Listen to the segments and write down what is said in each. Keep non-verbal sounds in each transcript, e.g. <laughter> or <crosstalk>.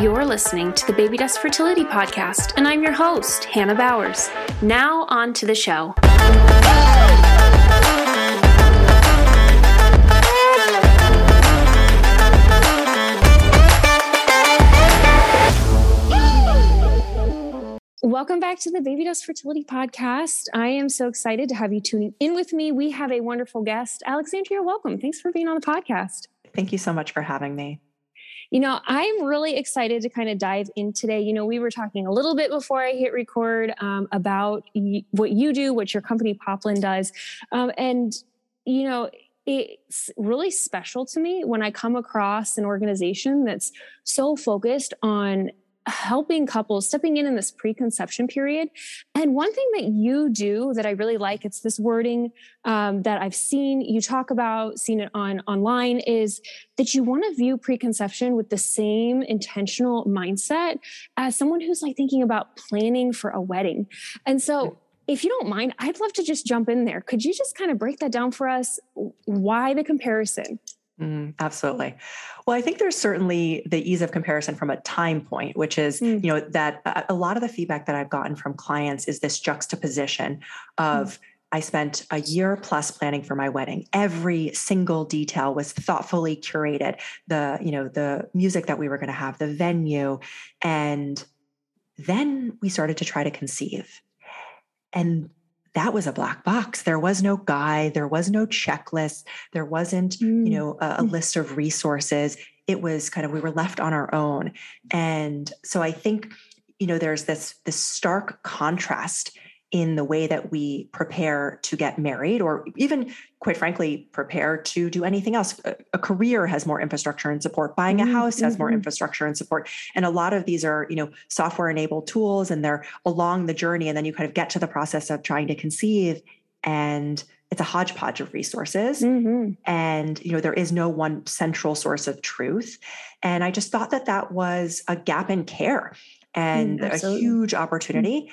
You're listening to the Baby Dust Fertility Podcast, and I'm your host, Hannah Bowers. Now, on to the show. Welcome back to the Baby Dust Fertility Podcast. I am so excited to have you tuning in with me. We have a wonderful guest. Alexandria, welcome. Thanks for being on the podcast. Thank you so much for having me. You know, I'm really excited to kind of dive in today. You know, we were talking a little bit before I hit record um, about y- what you do, what your company Poplin does. Um, and, you know, it's really special to me when I come across an organization that's so focused on helping couples stepping in in this preconception period. And one thing that you do that i really like it's this wording um, that i've seen you talk about seen it on online is that you want to view preconception with the same intentional mindset as someone who's like thinking about planning for a wedding. And so if you don't mind i'd love to just jump in there. Could you just kind of break that down for us why the comparison Mm, absolutely. Well, I think there's certainly the ease of comparison from a time point, which is, mm. you know, that a lot of the feedback that I've gotten from clients is this juxtaposition of mm. I spent a year plus planning for my wedding. Every single detail was thoughtfully curated. The, you know, the music that we were going to have, the venue, and then we started to try to conceive. And that was a black box. There was no guide, there was no checklist, there wasn't, mm. you know, a, a list of resources. It was kind of we were left on our own. And so I think, you know, there's this this stark contrast in the way that we prepare to get married or even quite frankly prepare to do anything else. A, a career has more infrastructure and support. Buying a mm-hmm, house has mm-hmm. more infrastructure and support. And a lot of these are you know software enabled tools and they're along the journey and then you kind of get to the process of trying to conceive and it's a hodgepodge of resources mm-hmm. and you know there is no one central source of truth. And i just thought that that was a gap in care and mm, a huge opportunity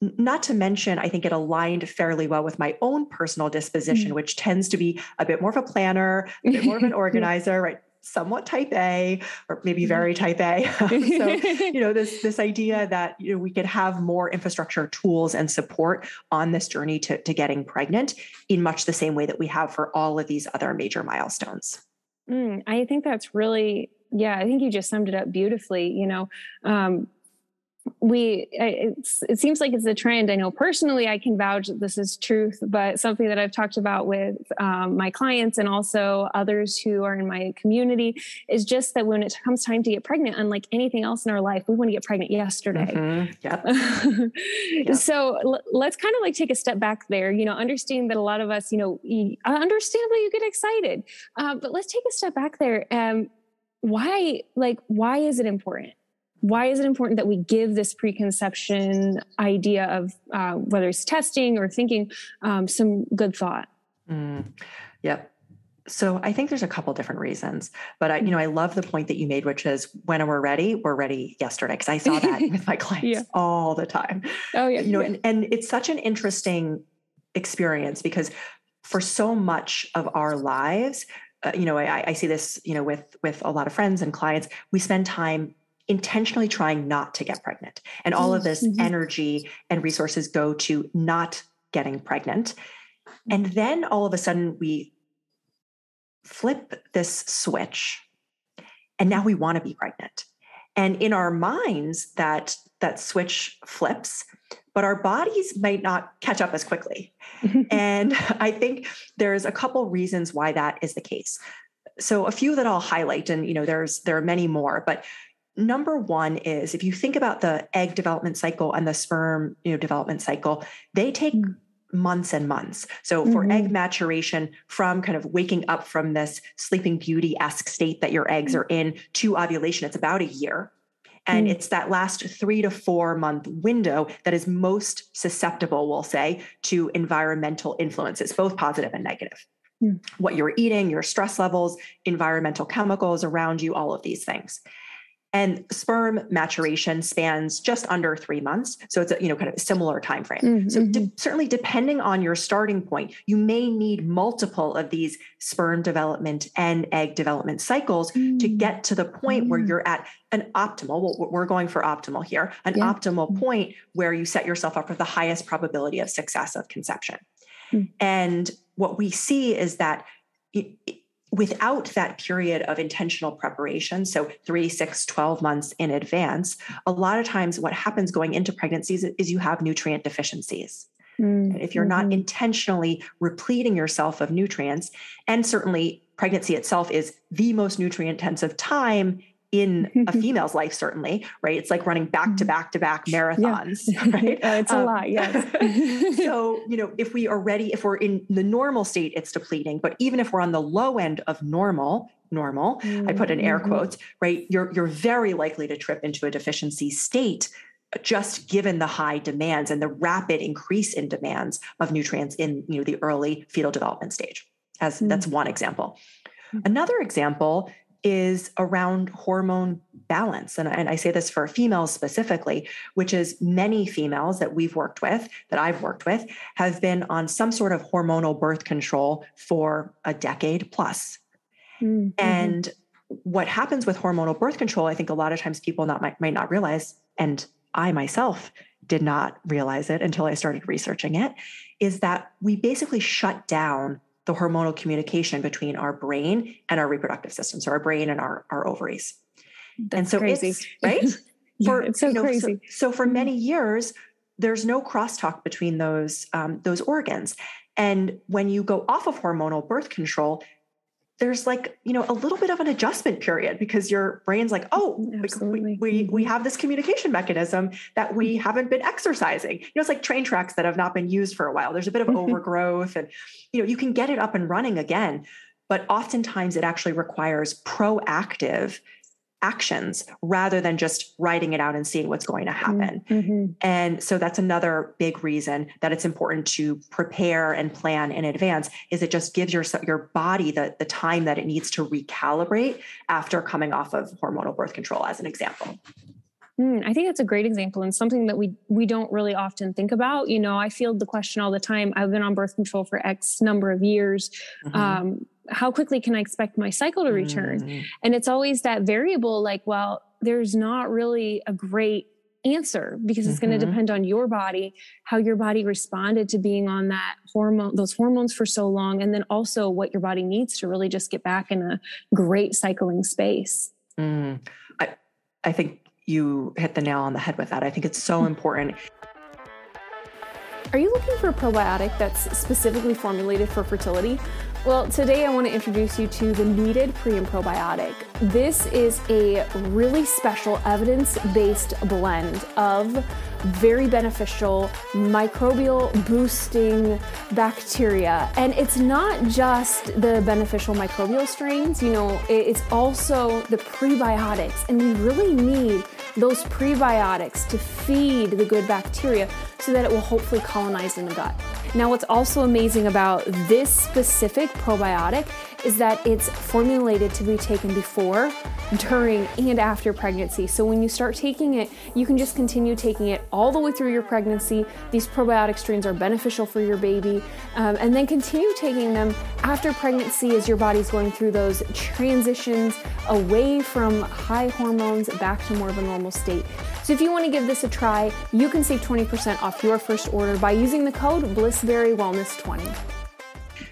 not to mention, I think it aligned fairly well with my own personal disposition, mm-hmm. which tends to be a bit more of a planner, a bit more of an <laughs> organizer, right? Somewhat type A, or maybe mm-hmm. very type A. <laughs> so, <laughs> you know, this this idea that you know we could have more infrastructure tools and support on this journey to, to getting pregnant in much the same way that we have for all of these other major milestones. Mm, I think that's really yeah, I think you just summed it up beautifully. You know, um, we it seems like it's a trend i know personally i can vouch that this is truth but something that i've talked about with um, my clients and also others who are in my community is just that when it comes time to get pregnant unlike anything else in our life we want to get pregnant yesterday mm-hmm. yep. <laughs> yep. so l- let's kind of like take a step back there you know understand that a lot of us you know understandably you get excited uh, but let's take a step back there um, why like why is it important why is it important that we give this preconception idea of uh, whether it's testing or thinking um, some good thought? Mm, yep. So I think there's a couple different reasons, but I, you know, I love the point that you made, which is when we're ready, we're ready yesterday. Cause I saw that <laughs> with my clients yeah. all the time. Oh yeah. You know, yeah. And, and it's such an interesting experience because for so much of our lives, uh, you know, I, I see this, you know, with, with a lot of friends and clients, we spend time intentionally trying not to get pregnant. And all of this mm-hmm. energy and resources go to not getting pregnant. And then all of a sudden we flip this switch and now we want to be pregnant. And in our minds that that switch flips, but our bodies might not catch up as quickly. <laughs> and I think there's a couple reasons why that is the case. So a few that I'll highlight and you know there's there are many more, but number one is if you think about the egg development cycle and the sperm you know development cycle they take months and months so for mm-hmm. egg maturation from kind of waking up from this sleeping beauty-esque state that your eggs are in to ovulation it's about a year and mm. it's that last three to four month window that is most susceptible, we'll say, to environmental influences, both positive and negative. Mm. What you're eating, your stress levels, environmental chemicals around you, all of these things. And sperm maturation spans just under three months so it's a you know kind of a similar time frame mm-hmm. so de- certainly depending on your starting point you may need multiple of these sperm development and egg development cycles mm-hmm. to get to the point mm-hmm. where you're at an optimal well, we're going for optimal here an yeah. optimal mm-hmm. point where you set yourself up for the highest probability of success of conception mm. and what we see is that it, it, without that period of intentional preparation, so three, six, 12 months in advance, a lot of times what happens going into pregnancies is you have nutrient deficiencies. Mm-hmm. If you're not mm-hmm. intentionally repleting yourself of nutrients, and certainly pregnancy itself is the most nutrient intensive time in a <laughs> female's life certainly right it's like running back to back to back marathons yeah. <laughs> right uh, it's a um, lot yes <laughs> so you know if we are ready if we're in the normal state it's depleting but even if we're on the low end of normal normal mm-hmm. i put in air mm-hmm. quotes right you're you're very likely to trip into a deficiency state just given the high demands and the rapid increase in demands of nutrients in you know the early fetal development stage as mm-hmm. that's one example mm. another example is around hormone balance. And, and I say this for females specifically, which is many females that we've worked with, that I've worked with, have been on some sort of hormonal birth control for a decade plus. Mm-hmm. And what happens with hormonal birth control, I think a lot of times people not might, might not realize, and I myself did not realize it until I started researching it, is that we basically shut down the hormonal communication between our brain and our reproductive system, so our brain and our, our ovaries. That's and so crazy. it's right. <laughs> yeah, for, it's so you know, crazy. So, so, for many years, there's no crosstalk between those um, those organs. And when you go off of hormonal birth control, there's like you know a little bit of an adjustment period because your brain's like oh we, we, we mm-hmm. have this communication mechanism that we mm-hmm. haven't been exercising you know it's like train tracks that have not been used for a while there's a bit of mm-hmm. overgrowth and you know you can get it up and running again but oftentimes it actually requires proactive actions rather than just writing it out and seeing what's going to mm-hmm. happen. Mm-hmm. And so that's another big reason that it's important to prepare and plan in advance is it just gives your your body the the time that it needs to recalibrate after coming off of hormonal birth control as an example. Mm, I think that's a great example and something that we we don't really often think about. You know, I field the question all the time. I've been on birth control for X number of years. Mm-hmm. Um, how quickly can I expect my cycle to return? Mm-hmm. And it's always that variable. Like, well, there's not really a great answer because it's mm-hmm. going to depend on your body how your body responded to being on that hormone those hormones for so long and then also what your body needs to really just get back in a great cycling space mm. I, I think you hit the nail on the head with that. I think it's so important. Are you looking for a probiotic that's specifically formulated for fertility? Well, today I want to introduce you to the Needed Pre and Probiotic. This is a really special evidence based blend of very beneficial microbial boosting bacteria. And it's not just the beneficial microbial strains, you know, it's also the prebiotics. And we really need those prebiotics to feed the good bacteria so that it will hopefully colonize in the gut. Now, what's also amazing about this specific probiotic is that it's formulated to be taken before, during, and after pregnancy. So when you start taking it, you can just continue taking it all the way through your pregnancy. These probiotic strains are beneficial for your baby, um, and then continue taking them after pregnancy as your body's going through those transitions away from high hormones back to more of a normal state. So if you want to give this a try, you can save 20% off your first order by using the code Blissberry Wellness 20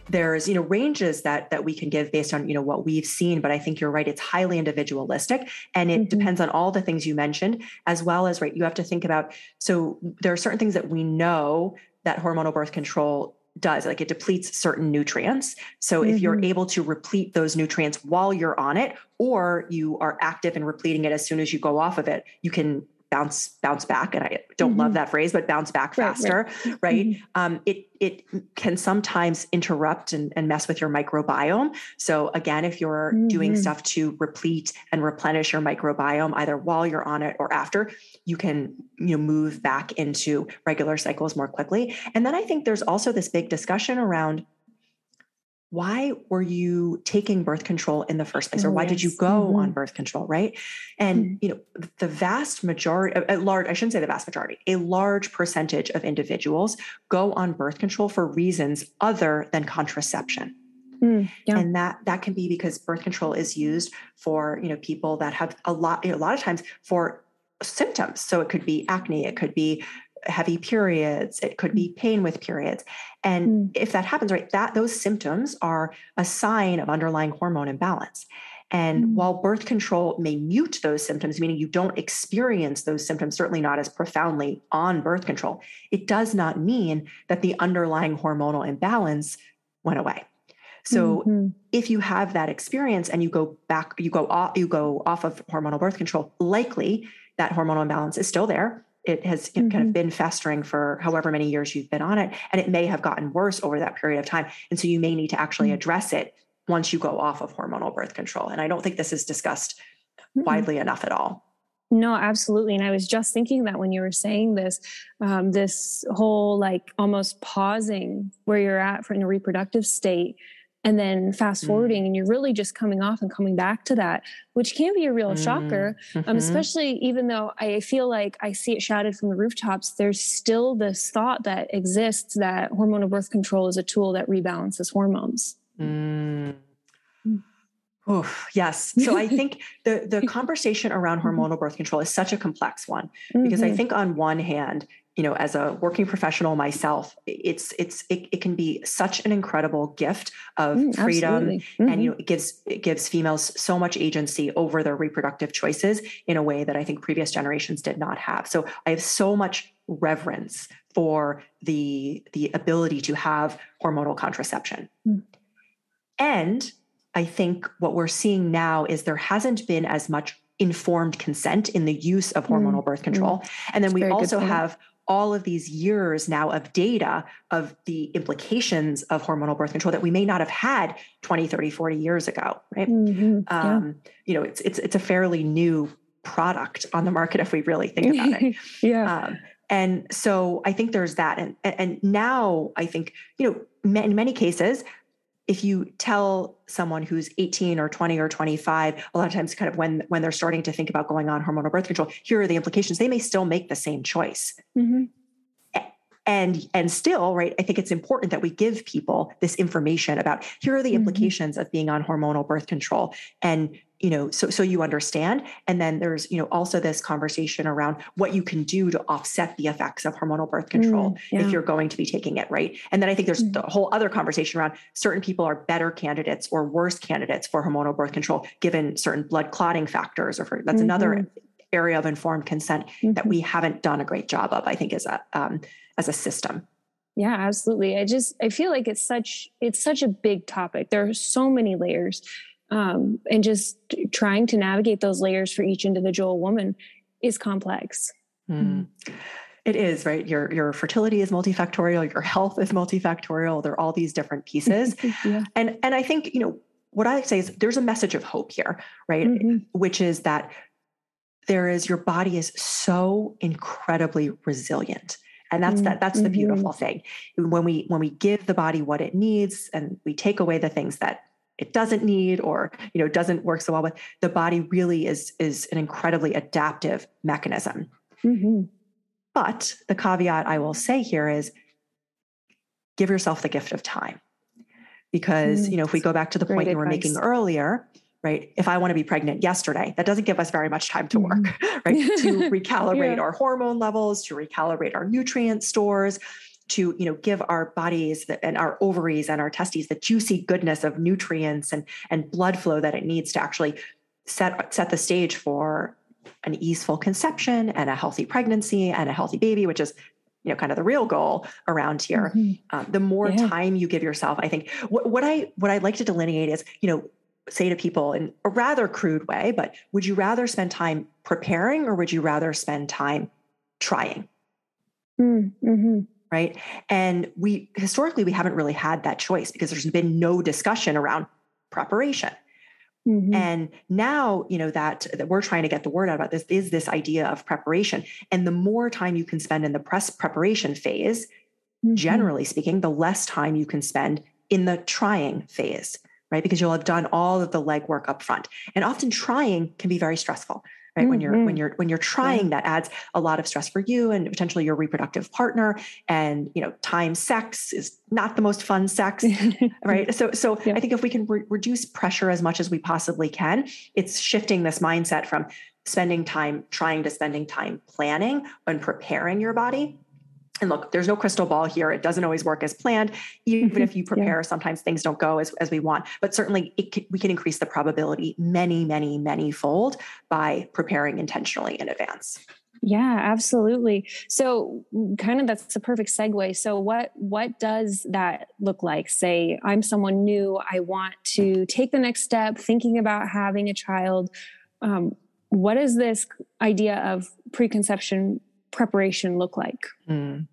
there's you know ranges that that we can give based on you know what we've seen but i think you're right it's highly individualistic and it mm-hmm. depends on all the things you mentioned as well as right you have to think about so there are certain things that we know that hormonal birth control does like it depletes certain nutrients so mm-hmm. if you're mm-hmm. able to replete those nutrients while you're on it or you are active in repleting it as soon as you go off of it you can bounce bounce back and i don't mm-hmm. love that phrase but bounce back faster right, right. right? Mm-hmm. Um, it it can sometimes interrupt and, and, mess with your microbiome so again if you're mm-hmm. doing stuff to replete and replenish your microbiome either while you're on it or after you can you know move back into regular cycles more quickly and then i think there's also this big discussion around why were you taking birth control in the first place or oh, why yes. did you go mm-hmm. on birth control right and mm-hmm. you know the vast majority a large i shouldn't say the vast majority a large percentage of individuals go on birth control for reasons other than contraception mm, yeah. and that that can be because birth control is used for you know people that have a lot you know, a lot of times for symptoms so it could be acne it could be heavy periods it could be mm. pain with periods and mm. if that happens right that those symptoms are a sign of underlying hormone imbalance and mm. while birth control may mute those symptoms meaning you don't experience those symptoms certainly not as profoundly on birth control it does not mean that the underlying hormonal imbalance went away so mm-hmm. if you have that experience and you go back you go off you go off of hormonal birth control likely that hormonal imbalance is still there it has mm-hmm. kind of mm-hmm. been festering for however many years you've been on it and it may have gotten worse over that period of time and so you may need to actually mm-hmm. address it once you go off of hormonal birth control and i don't think this is discussed mm-hmm. widely enough at all no, absolutely. And I was just thinking that when you were saying this, um, this whole like almost pausing where you're at for in a reproductive state and then fast mm. forwarding mm. and you're really just coming off and coming back to that which can be a real mm. shocker um, mm-hmm. um, especially even though i feel like i see it shouted from the rooftops there's still this thought that exists that hormonal birth control is a tool that rebalances hormones mm. mm. Oof, yes. So I <laughs> think the the conversation around mm-hmm. hormonal birth control is such a complex one because mm-hmm. I think on one hand, you know as a working professional myself it's it's it, it can be such an incredible gift of mm, freedom mm-hmm. and you know it gives it gives females so much agency over their reproductive choices in a way that i think previous generations did not have so i have so much reverence for the the ability to have hormonal contraception mm. and i think what we're seeing now is there hasn't been as much informed consent in the use of hormonal mm. birth control mm. and then That's we also have all of these years now of data of the implications of hormonal birth control that we may not have had 20 30 40 years ago right mm-hmm. yeah. um, you know it's it's it's a fairly new product on the market if we really think about it <laughs> yeah um, and so i think there's that and and now i think you know in many cases if you tell someone who's 18 or 20 or 25 a lot of times kind of when when they're starting to think about going on hormonal birth control here are the implications they may still make the same choice mm-hmm. And and still right i think it's important that we give people this information about here are the mm-hmm. implications of being on hormonal birth control and you know so so you understand and then there's you know also this conversation around what you can do to offset the effects of hormonal birth control mm, yeah. if you're going to be taking it right and then i think there's mm. the whole other conversation around certain people are better candidates or worse candidates for hormonal birth control given certain blood clotting factors or for that's mm-hmm. another area of informed consent mm-hmm. that we haven't done a great job of i think is a um, as a system yeah absolutely i just i feel like it's such it's such a big topic there are so many layers um, and just trying to navigate those layers for each individual woman is complex mm. It is right. Your your fertility is multifactorial. Your health is multifactorial. There are all these different pieces, <laughs> yeah. and and I think you know what I say is there's a message of hope here, right? Mm-hmm. Which is that there is your body is so incredibly resilient and that's that that's the mm-hmm. beautiful thing. When we when we give the body what it needs and we take away the things that it doesn't need or you know doesn't work so well with the body really is is an incredibly adaptive mechanism. Mm-hmm. but the caveat i will say here is give yourself the gift of time. Because mm, you know if we go back to the point you were making earlier right if i want to be pregnant yesterday that doesn't give us very much time to work mm-hmm. <laughs> right to <laughs> recalibrate yeah. our hormone levels to recalibrate our nutrient stores to you know give our bodies and our ovaries and our testes the juicy goodness of nutrients and and blood flow that it needs to actually set set the stage for an easeful conception and a healthy pregnancy and a healthy baby which is you know kind of the real goal around here mm-hmm. um, the more yeah. time you give yourself i think what, what i what i'd like to delineate is you know say to people in a rather crude way but would you rather spend time preparing or would you rather spend time trying? Mm-hmm. Right? And we historically we haven't really had that choice because there's been no discussion around preparation. Mm-hmm. and now you know that that we're trying to get the word out about this is this idea of preparation. And the more time you can spend in the press preparation phase mm-hmm. generally speaking the less time you can spend in the trying phase, right? Because you'll have done all of the legwork up front. And often trying can be very stressful right mm-hmm. when you're when mm-hmm. you're when you're trying that adds a lot of stress for you and potentially your reproductive partner and you know time sex is not the most fun sex <laughs> right so so yeah. i think if we can re- reduce pressure as much as we possibly can it's shifting this mindset from spending time trying to spending time planning and preparing your body and look, there's no crystal ball here. It doesn't always work as planned. Even mm-hmm. if you prepare, yeah. sometimes things don't go as, as we want. But certainly, can, we can increase the probability many, many, many fold by preparing intentionally in advance. Yeah, absolutely. So kind of that's a perfect segue. So what what does that look like? Say I'm someone new, I want to take the next step thinking about having a child. Um, what does this idea of preconception preparation look like? Mm.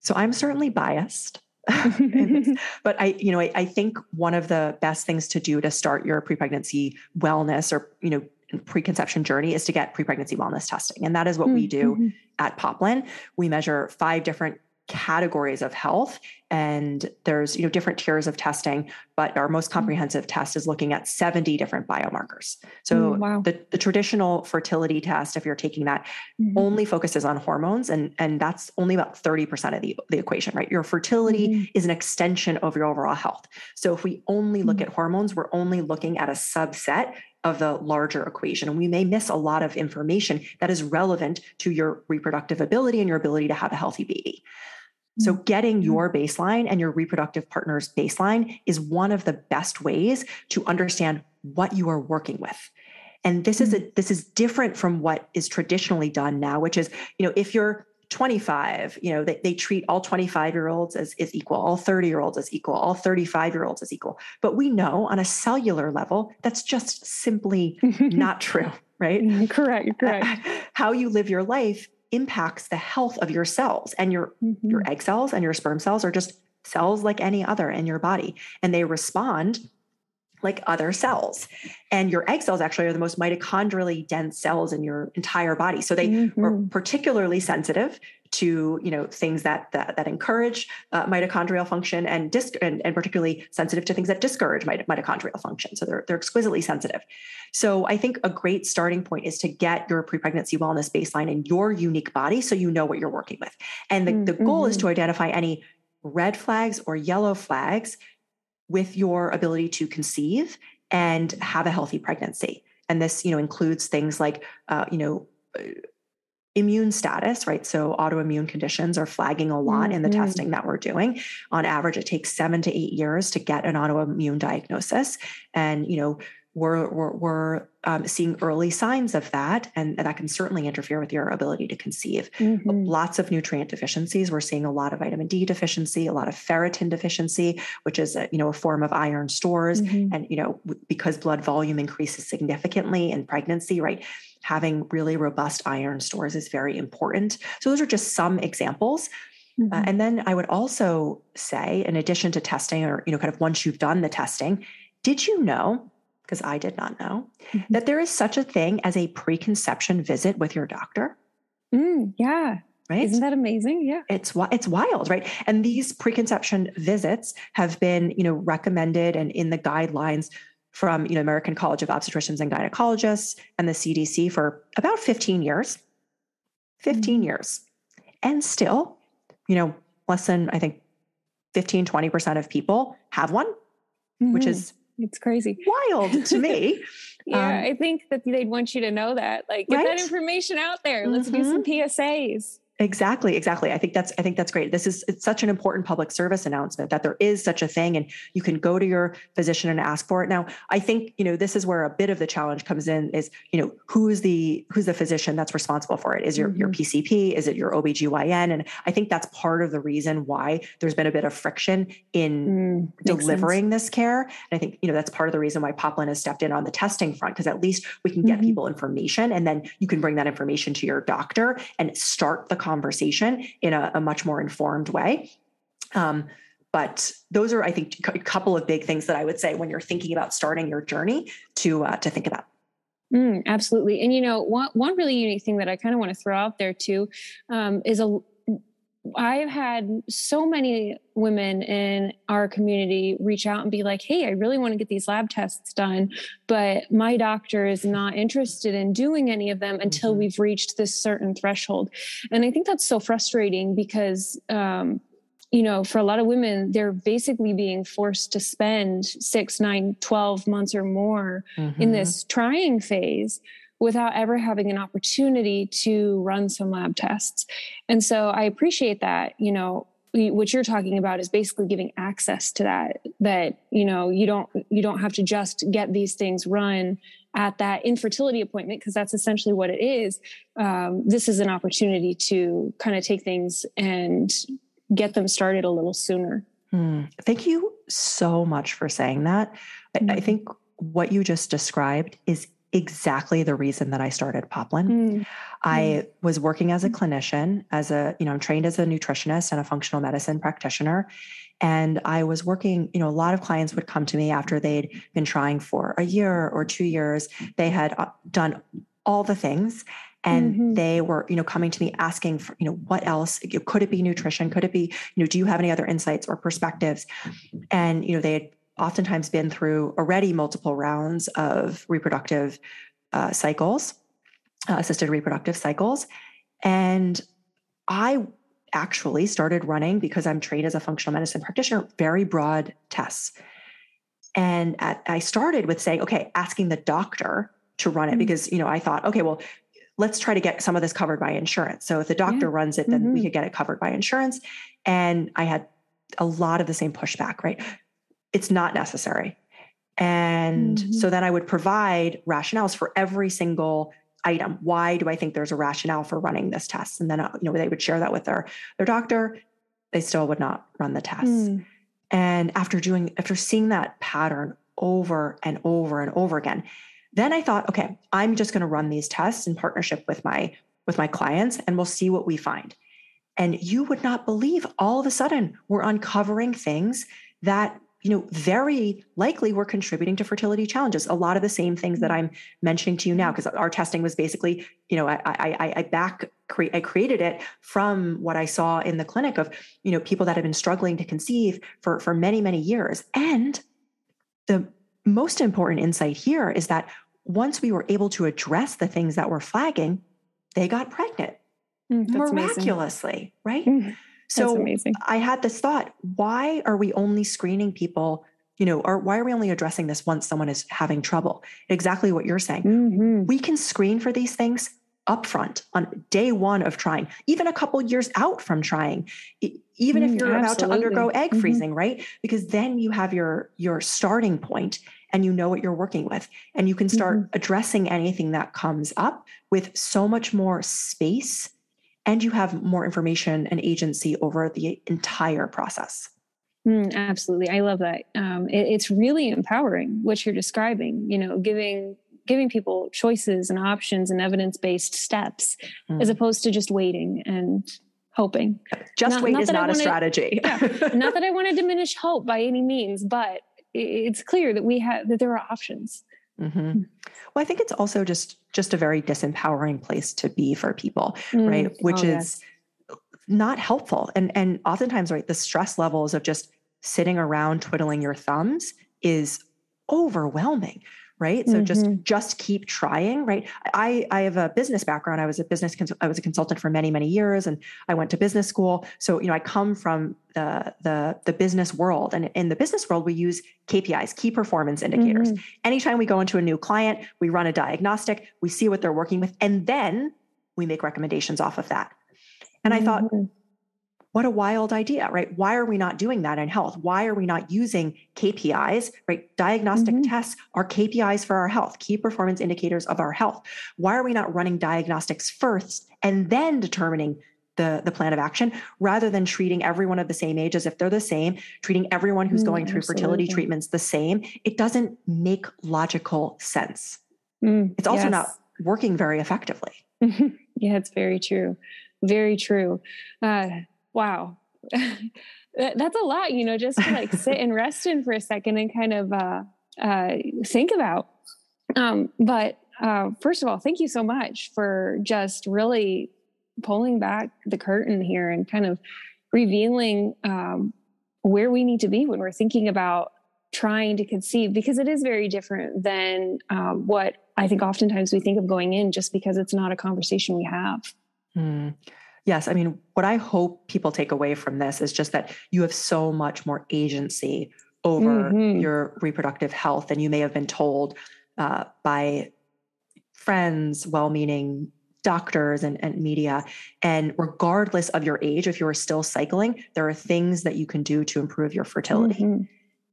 So I'm certainly biased. <laughs> <laughs> but I, you know, I, I, think one of the best things to do to start your pre-pregnancy wellness or, you know, preconception journey is to get pre-pregnancy wellness testing. And that is what mm-hmm. we do at Poplin. We measure five different categories of health and there's you know different tiers of testing but our most mm-hmm. comprehensive test is looking at 70 different biomarkers so mm, wow. the, the traditional fertility test if you're taking that mm-hmm. only focuses on hormones and and that's only about 30% of the, the equation right your fertility mm-hmm. is an extension of your overall health so if we only look mm-hmm. at hormones we're only looking at a subset of the larger equation. And we may miss a lot of information that is relevant to your reproductive ability and your ability to have a healthy baby. So, mm-hmm. getting mm-hmm. your baseline and your reproductive partner's baseline is one of the best ways to understand what you are working with. And this is a mm-hmm. this is different from what is traditionally done now, which is, you know, if you're 25, you know, they, they treat all 25 year olds as, as equal, all 30 year olds as equal, all 35 year olds as equal. But we know on a cellular level, that's just simply <laughs> not true, right? Correct, correct. <laughs> How you live your life impacts the health of your cells and your mm-hmm. your egg cells and your sperm cells are just cells like any other in your body and they respond like other cells and your egg cells actually are the most mitochondrially dense cells in your entire body so they mm-hmm. are particularly sensitive to you know things that that, that encourage uh, mitochondrial function and, dis- and, and particularly sensitive to things that discourage mit- mitochondrial function so they're, they're exquisitely sensitive so i think a great starting point is to get your pre-pregnancy wellness baseline in your unique body so you know what you're working with and the, mm-hmm. the goal is mm-hmm. to identify any red flags or yellow flags with your ability to conceive and have a healthy pregnancy and this you know includes things like uh, you know uh, immune status, right? So autoimmune conditions are flagging a lot mm-hmm. in the mm-hmm. testing that we're doing. On average, it takes seven to eight years to get an autoimmune diagnosis. And, you know, we're, we're, we're um, seeing early signs of that, and that can certainly interfere with your ability to conceive. Mm-hmm. Lots of nutrient deficiencies. We're seeing a lot of vitamin D deficiency, a lot of ferritin deficiency, which is a, you know a form of iron stores. Mm-hmm. And you know because blood volume increases significantly in pregnancy, right? Having really robust iron stores is very important. So those are just some examples. Uh, mm-hmm. Uh, and then I would also say, in addition to testing, or you know, kind of once you've done the testing, did you know because I did not know, mm-hmm. that there is such a thing as a preconception visit with your doctor. Mm, yeah. Right. Isn't that amazing? Yeah. It's it's wild, right? And these preconception visits have been, you know, recommended and in the guidelines from, you know, American College of Obstetricians and Gynecologists and the CDC for about 15 years. 15 mm-hmm. years. And still, you know, less than I think 15 20% of people have one, mm-hmm. which is it's crazy. Wild to me. <laughs> yeah, um, I think that they'd want you to know that. Like, get right? that information out there. Let's mm-hmm. do some mm-hmm. PSAs. Exactly, exactly. I think that's I think that's great. This is it's such an important public service announcement that there is such a thing and you can go to your physician and ask for it. Now, I think, you know, this is where a bit of the challenge comes in is, you know, who is the who's the physician that's responsible for it? Is your mm-hmm. your PCP? Is it your OBGYN? And I think that's part of the reason why there's been a bit of friction in mm, delivering this care. And I think, you know, that's part of the reason why Poplin has stepped in on the testing front because at least we can get mm-hmm. people information and then you can bring that information to your doctor and start the conversation in a, a much more informed way. Um, but those are, I think, a couple of big things that I would say when you're thinking about starting your journey to uh, to think about. Mm, absolutely, and you know, one one really unique thing that I kind of want to throw out there too um, is a I've had so many women in our community reach out and be like, Hey, I really want to get these lab tests done, but my doctor is not interested in doing any of them until mm-hmm. we've reached this certain threshold. And I think that's so frustrating because, um, you know, for a lot of women, they're basically being forced to spend six, nine, 12 months or more mm-hmm. in this trying phase without ever having an opportunity to run some lab tests. And so I appreciate that, you know, what you're talking about is basically giving access to that that you know you don't you don't have to just get these things run at that infertility appointment because that's essentially what it is um, this is an opportunity to kind of take things and get them started a little sooner mm. thank you so much for saying that mm-hmm. I, I mm-hmm. think what you just described is exactly the reason that I started Poplin. Mm. I mm. was working as a clinician, as a, you know, I'm trained as a nutritionist and a functional medicine practitioner. And I was working, you know, a lot of clients would come to me after they'd been trying for a year or two years. They had uh, done all the things and mm-hmm. they were you know coming to me asking for you know what else could it be nutrition could it be you know do you have any other insights or perspectives and you know they had oftentimes been through already multiple rounds of reproductive uh, cycles, uh, assisted reproductive cycles. And I actually started running because I'm trained as a functional medicine practitioner, very broad tests. And at, I started with saying, okay, asking the doctor to run it mm-hmm. because, you know, I thought, okay, well, let's try to get some of this covered by insurance. So if the doctor yeah. runs it, then mm-hmm. we could get it covered by insurance. And I had a lot of the same pushback, right? It's not necessary. And mm-hmm. so then I would provide rationales for every single item. Why do I think there's a rationale for running this test? And then uh, you know they would share that with their their doctor. They still would not run the test. Mm. And after doing after seeing that pattern over and over and over again, then I thought, okay, I'm just going to run these tests in partnership with my with my clients and we'll see what we find. And you would not believe all of a sudden we're uncovering things that you know, very likely were contributing to fertility challenges. A lot of the same things that I'm mentioning to you now, because our testing was basically, you know, I, I, I back create, I created it from what I saw in the clinic of, you know, people that have been struggling to conceive for for many many years. And the most important insight here is that once we were able to address the things that were flagging, they got pregnant mm, miraculously, amazing. right? Mm. So I had this thought, why are we only screening people, you know, or why are we only addressing this once someone is having trouble? Exactly what you're saying. Mm-hmm. We can screen for these things upfront on day one of trying, even a couple years out from trying, even mm, if you're absolutely. about to undergo egg mm-hmm. freezing, right? Because then you have your your starting point and you know what you're working with and you can start mm-hmm. addressing anything that comes up with so much more space and you have more information and agency over the entire process. Mm, absolutely, I love that. Um, it, it's really empowering what you're describing. You know, giving giving people choices and options and evidence based steps, mm. as opposed to just waiting and hoping. Just not, wait not is not a strategy. <laughs> yeah, not that I want to diminish hope by any means, but it's clear that we have that there are options. Mm-hmm. Hmm. Well, I think it's also just just a very disempowering place to be for people, mm. right? Which oh, is yes. not helpful. And and oftentimes, right, the stress levels of just sitting around twiddling your thumbs is overwhelming right so mm-hmm. just just keep trying right i i have a business background i was a business cons- i was a consultant for many many years and i went to business school so you know i come from the the the business world and in the business world we use kpis key performance indicators mm-hmm. anytime we go into a new client we run a diagnostic we see what they're working with and then we make recommendations off of that and mm-hmm. i thought mm-hmm what a wild idea, right? Why are we not doing that in health? Why are we not using KPIs, right? Diagnostic mm-hmm. tests are KPIs for our health, key performance indicators of our health. Why are we not running diagnostics first and then determining the, the plan of action rather than treating everyone of the same age as if they're the same, treating everyone who's mm, going through absolutely. fertility treatments the same? It doesn't make logical sense. Mm, it's also yes. not working very effectively. <laughs> yeah, it's very true. Very true. Uh, wow <laughs> that's a lot you know just to like sit and rest in for a second and kind of uh, uh, think about um, but uh, first of all thank you so much for just really pulling back the curtain here and kind of revealing um, where we need to be when we're thinking about trying to conceive because it is very different than um, what I think oftentimes we think of going in just because it's not a conversation we have. Mm. Yes. I mean, what I hope people take away from this is just that you have so much more agency over mm-hmm. your reproductive health than you may have been told uh, by friends, well meaning doctors and, and media. And regardless of your age, if you're still cycling, there are things that you can do to improve your fertility. Mm-hmm.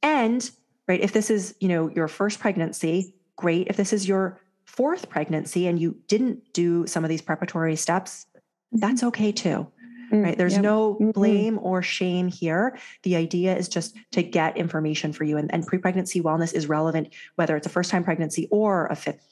And right, if this is, you know, your first pregnancy, great. If this is your fourth pregnancy and you didn't do some of these preparatory steps, that's okay too. Mm, right. There's yep. no mm-hmm. blame or shame here. The idea is just to get information for you. And, and pre pregnancy wellness is relevant, whether it's a first time pregnancy or a fifth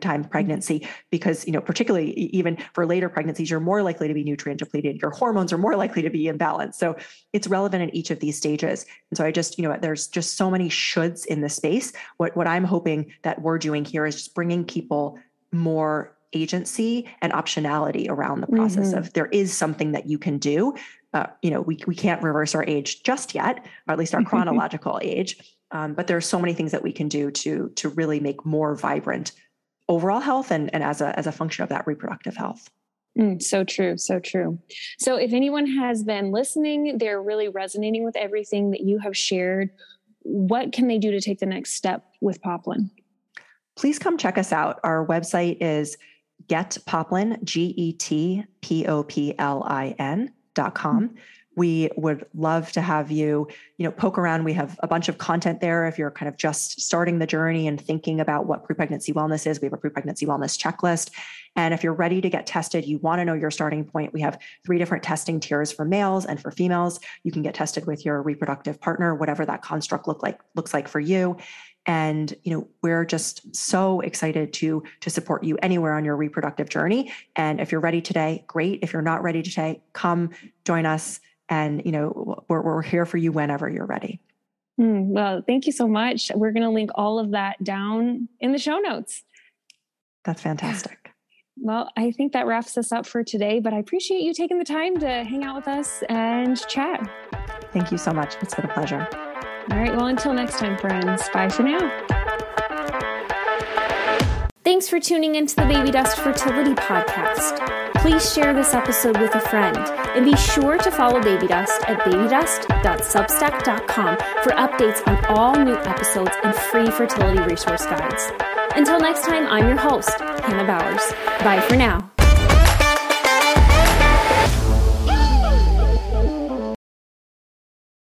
time mm-hmm. pregnancy because you know particularly even for later pregnancies you're more likely to be nutrient depleted your hormones are more likely to be imbalanced so it's relevant in each of these stages and so i just you know there's just so many shoulds in the space what what i'm hoping that we're doing here is just bringing people more agency and optionality around the process mm-hmm. of there is something that you can do. Uh, you know, we, we can't reverse our age just yet, or at least our <laughs> chronological age. Um, but there are so many things that we can do to to really make more vibrant overall health and, and as a as a function of that reproductive health. Mm, so true, so true. So if anyone has been listening, they're really resonating with everything that you have shared. What can they do to take the next step with Poplin? Please come check us out. Our website is Get Poplin, G E T P O P L I N dot com. Mm-hmm. We would love to have you, you know, poke around. We have a bunch of content there. If you're kind of just starting the journey and thinking about what pre-pregnancy wellness is, we have a pre-pregnancy wellness checklist. And if you're ready to get tested, you want to know your starting point. We have three different testing tiers for males and for females. You can get tested with your reproductive partner, whatever that construct look like looks like for you and you know we're just so excited to to support you anywhere on your reproductive journey. And if you're ready today great. If you're not ready today come join us. And you know we're, we're here for you whenever you're ready. Mm, well thank you so much. We're going to link all of that down in the show notes. That's fantastic. <sighs> Well i think that wraps us up for today but i appreciate you taking the time to hang out with us and chat. Thank you so much. It's been a pleasure all right. Well, until next time, friends. Bye for now. Thanks for tuning into the Baby Dust Fertility Podcast. Please share this episode with a friend and be sure to follow Baby Dust at babydust.substack.com for updates on all new episodes and free fertility resource guides. Until next time, I'm your host, Hannah Bowers. Bye for now.